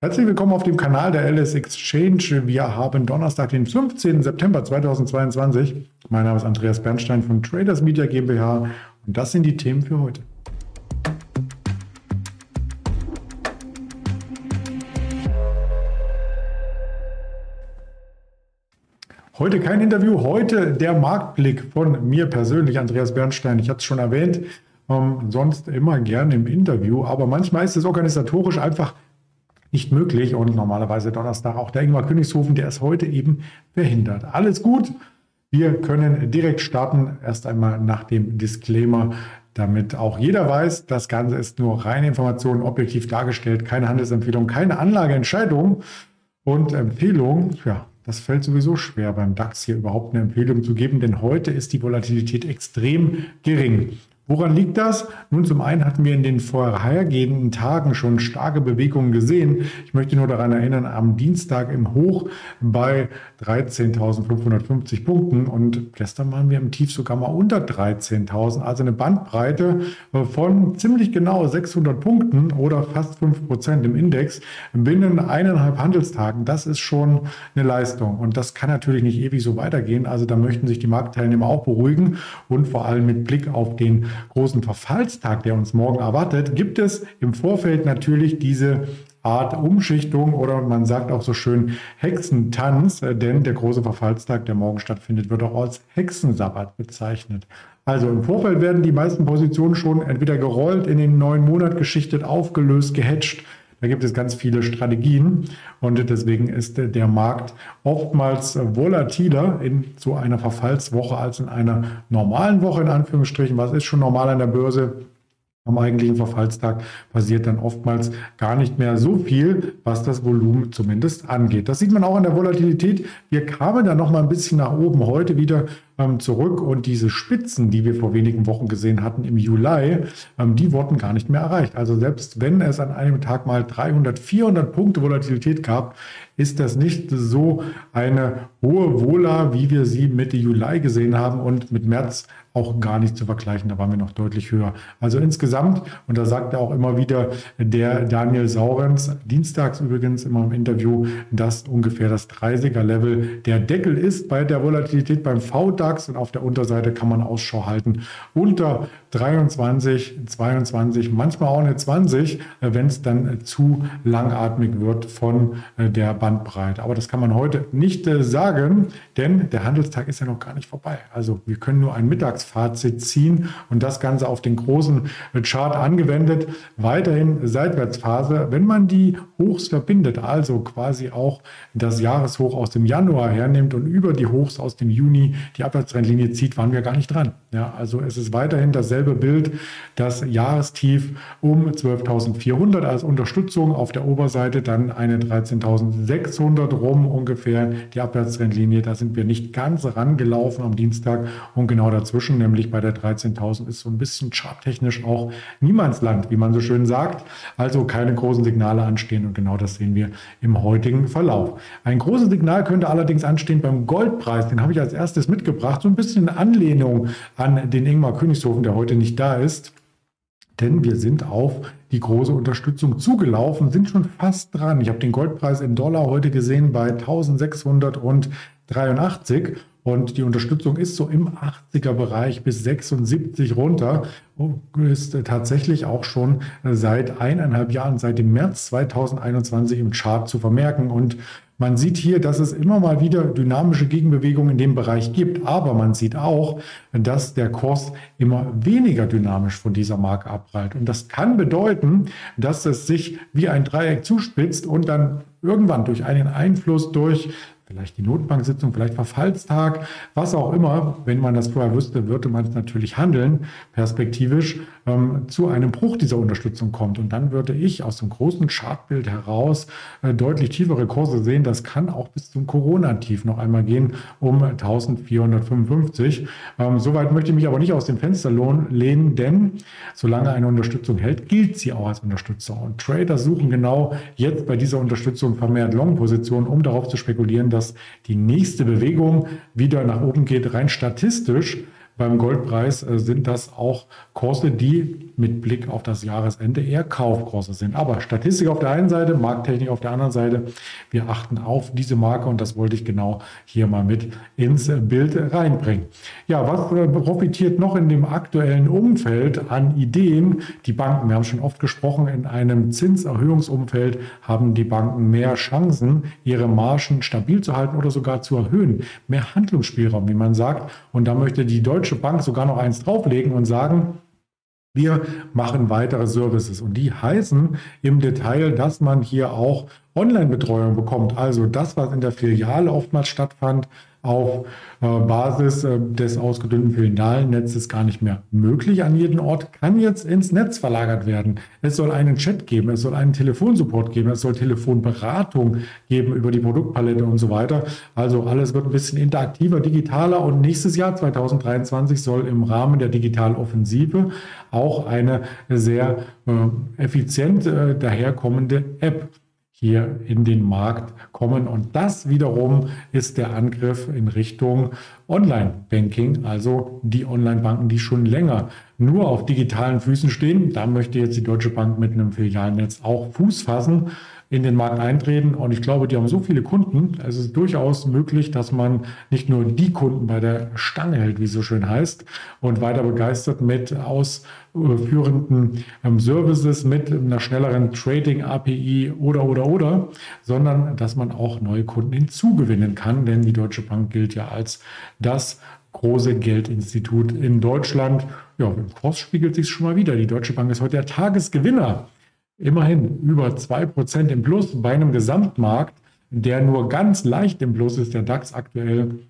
Herzlich willkommen auf dem Kanal der LS Exchange. Wir haben Donnerstag, den 15. September 2022. Mein Name ist Andreas Bernstein von Traders Media GmbH und das sind die Themen für heute. Heute kein Interview, heute der Marktblick von mir persönlich, Andreas Bernstein. Ich hatte es schon erwähnt, ähm, sonst immer gerne im Interview, aber manchmal ist es organisatorisch einfach nicht möglich und normalerweise Donnerstag auch der Ingmar Königshofen, der ist heute eben verhindert. Alles gut. Wir können direkt starten, erst einmal nach dem Disclaimer, damit auch jeder weiß, das Ganze ist nur reine Information, objektiv dargestellt, keine Handelsempfehlung, keine Anlageentscheidung und Empfehlung. Ja, das fällt sowieso schwer beim DAX hier überhaupt eine Empfehlung zu geben, denn heute ist die Volatilität extrem gering. Woran liegt das? Nun, zum einen hatten wir in den vorhergehenden Tagen schon starke Bewegungen gesehen. Ich möchte nur daran erinnern, am Dienstag im Hoch bei 13.550 Punkten und gestern waren wir im Tief sogar mal unter 13.000, also eine Bandbreite von ziemlich genau 600 Punkten oder fast 5 Prozent im Index binnen eineinhalb Handelstagen. Das ist schon eine Leistung und das kann natürlich nicht ewig so weitergehen. Also da möchten sich die Marktteilnehmer auch beruhigen und vor allem mit Blick auf den großen Verfallstag, der uns morgen erwartet, gibt es im Vorfeld natürlich diese Art Umschichtung oder man sagt auch so schön Hexentanz, äh, denn der große Verfallstag, der morgen stattfindet, wird auch als Hexensabbat bezeichnet. Also im Vorfeld werden die meisten Positionen schon entweder gerollt, in den neuen Monat geschichtet, aufgelöst, gehatcht da gibt es ganz viele Strategien und deswegen ist der Markt oftmals volatiler in so einer Verfallswoche als in einer normalen Woche in Anführungsstrichen. Was ist schon normal an der Börse? am eigentlichen Verfallstag passiert dann oftmals gar nicht mehr so viel, was das Volumen zumindest angeht. Das sieht man auch an der Volatilität. Wir kamen da noch mal ein bisschen nach oben heute wieder ähm, zurück und diese Spitzen, die wir vor wenigen Wochen gesehen hatten im Juli, ähm, die wurden gar nicht mehr erreicht. Also selbst wenn es an einem Tag mal 300, 400 Punkte Volatilität gab, ist das nicht so eine hohe Vola, wie wir sie Mitte Juli gesehen haben und mit März auch gar nicht zu vergleichen. Da waren wir noch deutlich höher. Also insgesamt, und da sagt er auch immer wieder der Daniel Saurens, dienstags übrigens immer im Interview, dass ungefähr das 30er-Level der Deckel ist bei der Volatilität beim VDAX DAX und auf der Unterseite kann man Ausschau halten unter 23, 22, manchmal auch eine 20, wenn es dann zu langatmig wird von äh, der Bandbreite. Aber das kann man heute nicht äh, sagen, denn der Handelstag ist ja noch gar nicht vorbei. Also wir können nur ein Mittagsfazit ziehen und das Ganze auf den großen äh, Chart angewendet. Weiterhin Seitwärtsphase. Wenn man die Hochs verbindet, also quasi auch das Jahreshoch aus dem Januar hernimmt und über die Hochs aus dem Juni die Abwärtstrendlinie zieht, waren wir gar nicht dran. Ja, also es ist weiterhin dasselbe Bild, das Jahrestief um 12.400 als Unterstützung, auf der Oberseite dann eine 13.600 rum ungefähr, die Abwärtstrendlinie, da sind wir nicht ganz rangelaufen am Dienstag und genau dazwischen, nämlich bei der 13.000 ist so ein bisschen charttechnisch auch Niemandsland, wie man so schön sagt, also keine großen Signale anstehen und genau das sehen wir im heutigen Verlauf. Ein großes Signal könnte allerdings anstehen beim Goldpreis, den habe ich als erstes mitgebracht, so ein bisschen Anlehnung an den Ingmar Königshofen, der heute nicht da ist. Denn wir sind auf die große Unterstützung zugelaufen, sind schon fast dran. Ich habe den Goldpreis in Dollar heute gesehen bei 1683 und die Unterstützung ist so im 80er Bereich bis 76 runter. Und ist tatsächlich auch schon seit eineinhalb Jahren, seit dem März 2021 im Chart zu vermerken. Und man sieht hier, dass es immer mal wieder dynamische Gegenbewegungen in dem Bereich gibt, aber man sieht auch, dass der Kurs immer weniger dynamisch von dieser Marke abprallt. Und das kann bedeuten, dass es sich wie ein Dreieck zuspitzt und dann irgendwann durch einen Einfluss durch vielleicht die Notbanksitzung, vielleicht Verfallstag, was auch immer. Wenn man das vorher wüsste, würde man es natürlich handeln, perspektivisch, ähm, zu einem Bruch dieser Unterstützung kommt. Und dann würde ich aus dem großen Chartbild heraus äh, deutlich tiefere Kurse sehen. Das kann auch bis zum Corona-Tief noch einmal gehen, um 1455. Ähm, Soweit möchte ich mich aber nicht aus dem Fenster lehnen, denn solange eine Unterstützung hält, gilt sie auch als Unterstützung. Und Trader suchen genau jetzt bei dieser Unterstützung vermehrt Long-Positionen, um darauf zu spekulieren, dass die nächste Bewegung wieder nach oben geht, rein statistisch beim Goldpreis äh, sind das auch Kurse, die mit Blick auf das Jahresende eher Kaufkurse sind. Aber Statistik auf der einen Seite, Markttechnik auf der anderen Seite. Wir achten auf diese Marke und das wollte ich genau hier mal mit ins Bild reinbringen. Ja, was äh, profitiert noch in dem aktuellen Umfeld an Ideen? Die Banken, wir haben schon oft gesprochen, in einem Zinserhöhungsumfeld haben die Banken mehr Chancen, ihre Margen stabil zu halten oder sogar zu erhöhen. Mehr Handlungsspielraum, wie man sagt. Und da möchte die Deutsche Bank sogar noch eins drauflegen und sagen, wir machen weitere Services und die heißen im Detail, dass man hier auch Online-Betreuung bekommt. Also das, was in der Filiale oftmals stattfand, auf äh, Basis äh, des ausgedünnten Filialnetzes gar nicht mehr möglich an jedem Ort, kann jetzt ins Netz verlagert werden. Es soll einen Chat geben, es soll einen Telefonsupport geben, es soll Telefonberatung geben über die Produktpalette und so weiter. Also alles wird ein bisschen interaktiver, digitaler und nächstes Jahr 2023 soll im Rahmen der Digitaloffensive auch eine sehr äh, effizient äh, daherkommende App hier in den Markt kommen. Und das wiederum ist der Angriff in Richtung Online-Banking, also die Online-Banken, die schon länger nur auf digitalen Füßen stehen. Da möchte jetzt die Deutsche Bank mit einem Filialnetz auch Fuß fassen in den Markt eintreten. Und ich glaube, die haben so viele Kunden. Es ist durchaus möglich, dass man nicht nur die Kunden bei der Stange hält, wie es so schön heißt, und weiter begeistert mit ausführenden ähm, Services, mit einer schnelleren Trading-API oder, oder, oder, sondern dass man auch neue Kunden hinzugewinnen kann. Denn die Deutsche Bank gilt ja als das große Geldinstitut in Deutschland. Ja, im Kurs spiegelt sich schon mal wieder. Die Deutsche Bank ist heute der Tagesgewinner immerhin über 2% im Plus bei einem Gesamtmarkt, der nur ganz leicht im Plus ist, der DAX aktuell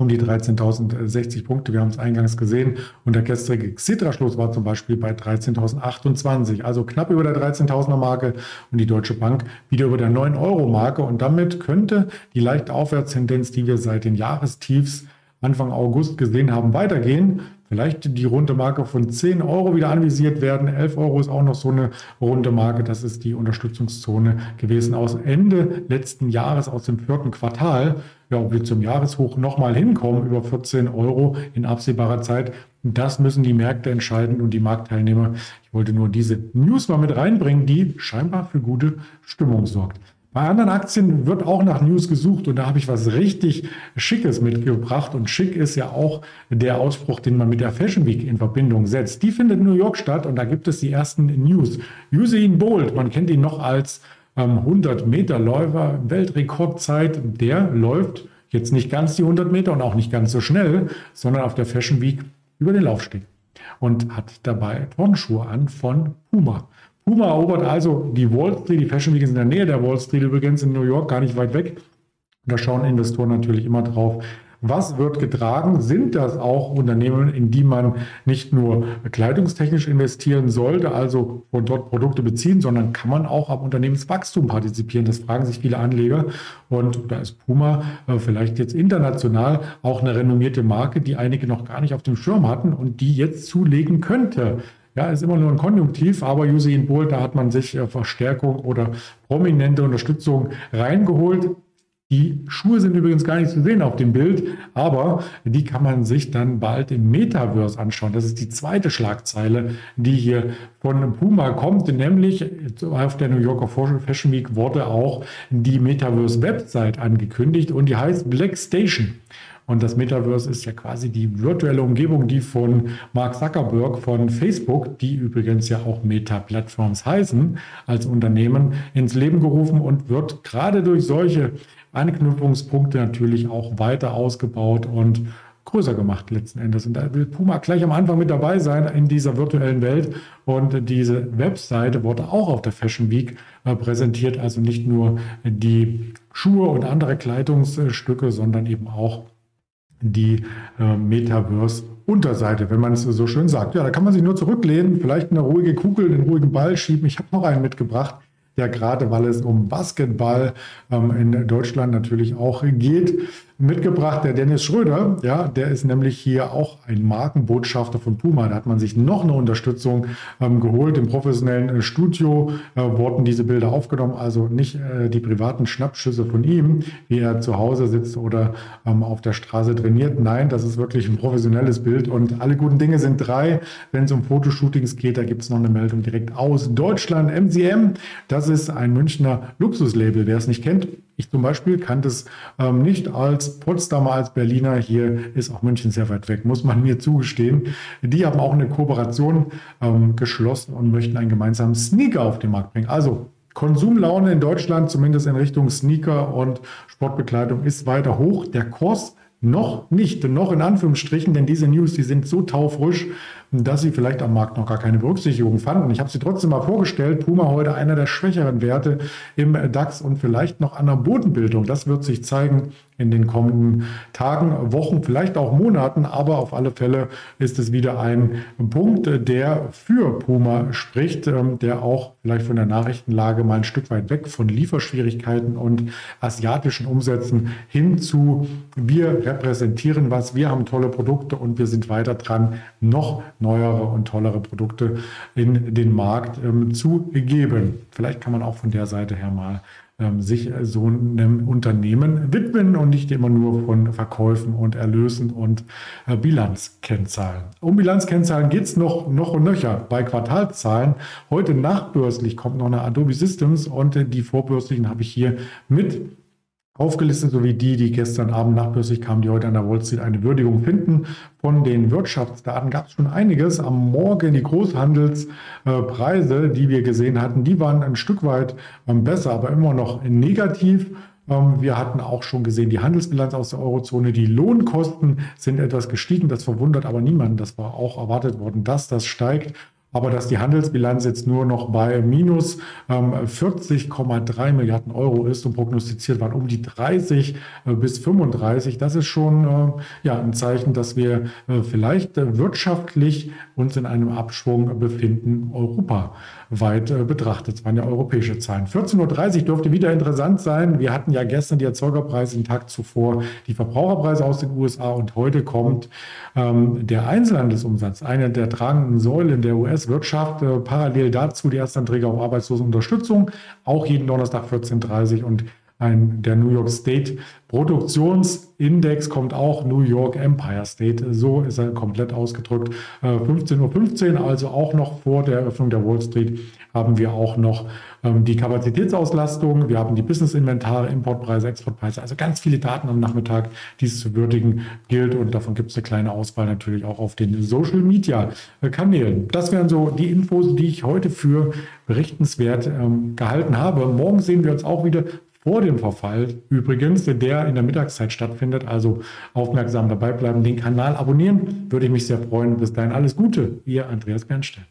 um die 13.060 Punkte. Wir haben es eingangs gesehen. Und der gestrige Xitra-Schluss war zum Beispiel bei 13.028, also knapp über der 13.000er Marke und die Deutsche Bank wieder über der 9-Euro-Marke. Und damit könnte die leichte Aufwärtstendenz, die wir seit den Jahrestiefs Anfang August gesehen haben, weitergehen. Vielleicht die runde Marke von 10 Euro wieder anvisiert werden. 11 Euro ist auch noch so eine runde Marke. Das ist die Unterstützungszone gewesen aus Ende letzten Jahres, aus dem vierten Quartal. Ja, ob wir zum Jahreshoch nochmal hinkommen über 14 Euro in absehbarer Zeit, das müssen die Märkte entscheiden und die Marktteilnehmer. Ich wollte nur diese News mal mit reinbringen, die scheinbar für gute Stimmung sorgt. Bei anderen Aktien wird auch nach News gesucht und da habe ich was richtig Schickes mitgebracht. Und schick ist ja auch der Ausspruch, den man mit der Fashion Week in Verbindung setzt. Die findet in New York statt und da gibt es die ersten News. Usain Bolt, man kennt ihn noch als ähm, 100 Meter Läufer, Weltrekordzeit, der läuft jetzt nicht ganz die 100 Meter und auch nicht ganz so schnell, sondern auf der Fashion Week über den Laufsteg und hat dabei Turnschuhe an von Puma. Puma erobert also die Wall Street. Die Fashion Week ist in der Nähe der Wall Street übrigens in New York, gar nicht weit weg. Da schauen Investoren natürlich immer drauf, was wird getragen? Sind das auch Unternehmen, in die man nicht nur kleidungstechnisch investieren sollte, also von dort Produkte beziehen, sondern kann man auch am Unternehmenswachstum partizipieren? Das fragen sich viele Anleger. Und da ist Puma äh, vielleicht jetzt international auch eine renommierte Marke, die einige noch gar nicht auf dem Schirm hatten und die jetzt zulegen könnte. Ja, ist immer nur ein Konjunktiv, aber Usain Bolt, da hat man sich äh, Verstärkung oder prominente Unterstützung reingeholt. Die Schuhe sind übrigens gar nicht zu sehen auf dem Bild, aber die kann man sich dann bald im Metaverse anschauen. Das ist die zweite Schlagzeile, die hier von Puma kommt, nämlich auf der New Yorker Fashion Week wurde auch die Metaverse-Website angekündigt und die heißt Black Station. Und das Metaverse ist ja quasi die virtuelle Umgebung, die von Mark Zuckerberg von Facebook, die übrigens ja auch Meta-Plattforms heißen, als Unternehmen ins Leben gerufen und wird gerade durch solche Anknüpfungspunkte natürlich auch weiter ausgebaut und größer gemacht letzten Endes. Und da will Puma gleich am Anfang mit dabei sein in dieser virtuellen Welt. Und diese Webseite wurde auch auf der Fashion Week äh, präsentiert. Also nicht nur die Schuhe und andere Kleidungsstücke, sondern eben auch die äh, Metaverse-Unterseite, wenn man es so schön sagt. Ja, da kann man sich nur zurücklehnen, vielleicht eine ruhige Kugel, einen ruhigen Ball schieben. Ich habe noch einen mitgebracht, der gerade, weil es um Basketball ähm, in Deutschland natürlich auch geht, mitgebracht, der Dennis Schröder. Ja, der ist nämlich hier auch ein Markenbotschafter von Puma. Da hat man sich noch eine Unterstützung ähm, geholt. Im professionellen äh, Studio äh, wurden diese Bilder aufgenommen. Also nicht äh, die privaten Schnappschüsse von ihm, wie er zu Hause sitzt oder ähm, auf der Straße trainiert. Nein, das ist wirklich ein professionelles Bild. Und alle guten Dinge sind drei. Wenn es um Fotoshootings geht, da gibt es noch eine Meldung direkt aus Deutschland. MCM, das ist ein Münchner Luxuslabel. Wer es nicht kennt, ich zum Beispiel kannte es ähm, nicht als Potsdamer, als Berliner. Hier ist auch München sehr weit weg, muss man mir zugestehen. Die haben auch eine Kooperation ähm, geschlossen und möchten einen gemeinsamen Sneaker auf den Markt bringen. Also Konsumlaune in Deutschland, zumindest in Richtung Sneaker und Sportbekleidung, ist weiter hoch. Der Kurs noch nicht, noch in Anführungsstrichen, denn diese News, die sind so taufrisch, dass sie vielleicht am Markt noch gar keine Berücksichtigung fanden. Ich habe sie trotzdem mal vorgestellt. Puma heute einer der schwächeren Werte im DAX und vielleicht noch an der Bodenbildung. Das wird sich zeigen in den kommenden Tagen, Wochen, vielleicht auch Monaten. Aber auf alle Fälle ist es wieder ein Punkt, der für Puma spricht, ähm, der auch vielleicht von der Nachrichtenlage mal ein Stück weit weg von Lieferschwierigkeiten und asiatischen Umsätzen hin zu wir repräsentieren was, wir haben tolle Produkte und wir sind weiter dran, noch neuere und tollere Produkte in den Markt ähm, zu geben. Vielleicht kann man auch von der Seite her mal sich so einem Unternehmen widmen und nicht immer nur von Verkäufen und Erlösen und äh, Bilanzkennzahlen. Um Bilanzkennzahlen geht es noch, noch und nöcher. Bei Quartalzahlen, heute nachbörslich kommt noch eine Adobe Systems und äh, die vorbörslichen habe ich hier mit aufgelistet, sowie die, die gestern Abend nachbörslich kamen, die heute an der Wall Street eine Würdigung finden. Von den Wirtschaftsdaten gab es schon einiges. Am Morgen die Großhandelspreise, die wir gesehen hatten, die waren ein Stück weit ähm, besser, aber immer noch negativ. Ähm, wir hatten auch schon gesehen, die Handelsbilanz aus der Eurozone, die Lohnkosten sind etwas gestiegen. Das verwundert aber niemanden. Das war auch erwartet worden, dass das steigt aber dass die Handelsbilanz jetzt nur noch bei minus ähm, 40,3 Milliarden Euro ist und prognostiziert waren um die 30 äh, bis 35, das ist schon äh, ja, ein Zeichen, dass wir äh, vielleicht äh, wirtschaftlich uns in einem Abschwung befinden, europaweit äh, betrachtet. Das waren ja europäische Zahlen. 14.30 Uhr dürfte wieder interessant sein. Wir hatten ja gestern die Erzeugerpreise den Tag zuvor, die Verbraucherpreise aus den USA und heute kommt ähm, der Einzelhandelsumsatz, eine der tragenden Säulen der US US-Wirtschaft. Äh, parallel dazu die Erstanträge auf Arbeitslosenunterstützung, auch jeden Donnerstag 14.30 Uhr und ein, der New York State Produktionsindex kommt auch New York Empire State. So ist er komplett ausgedrückt. 15.15 Uhr, 15, also auch noch vor der Eröffnung der Wall Street, haben wir auch noch ähm, die Kapazitätsauslastung. Wir haben die Business-Inventar, Importpreise, Exportpreise. Also ganz viele Daten am Nachmittag, die es zu würdigen gilt. Und davon gibt es eine kleine Auswahl natürlich auch auf den Social-Media-Kanälen. Das wären so die Infos, die ich heute für berichtenswert ähm, gehalten habe. Morgen sehen wir uns auch wieder vor dem Verfall übrigens, der in der Mittagszeit stattfindet. Also aufmerksam dabei bleiben, den Kanal abonnieren, würde ich mich sehr freuen. Bis dahin alles Gute, ihr Andreas Bernstein.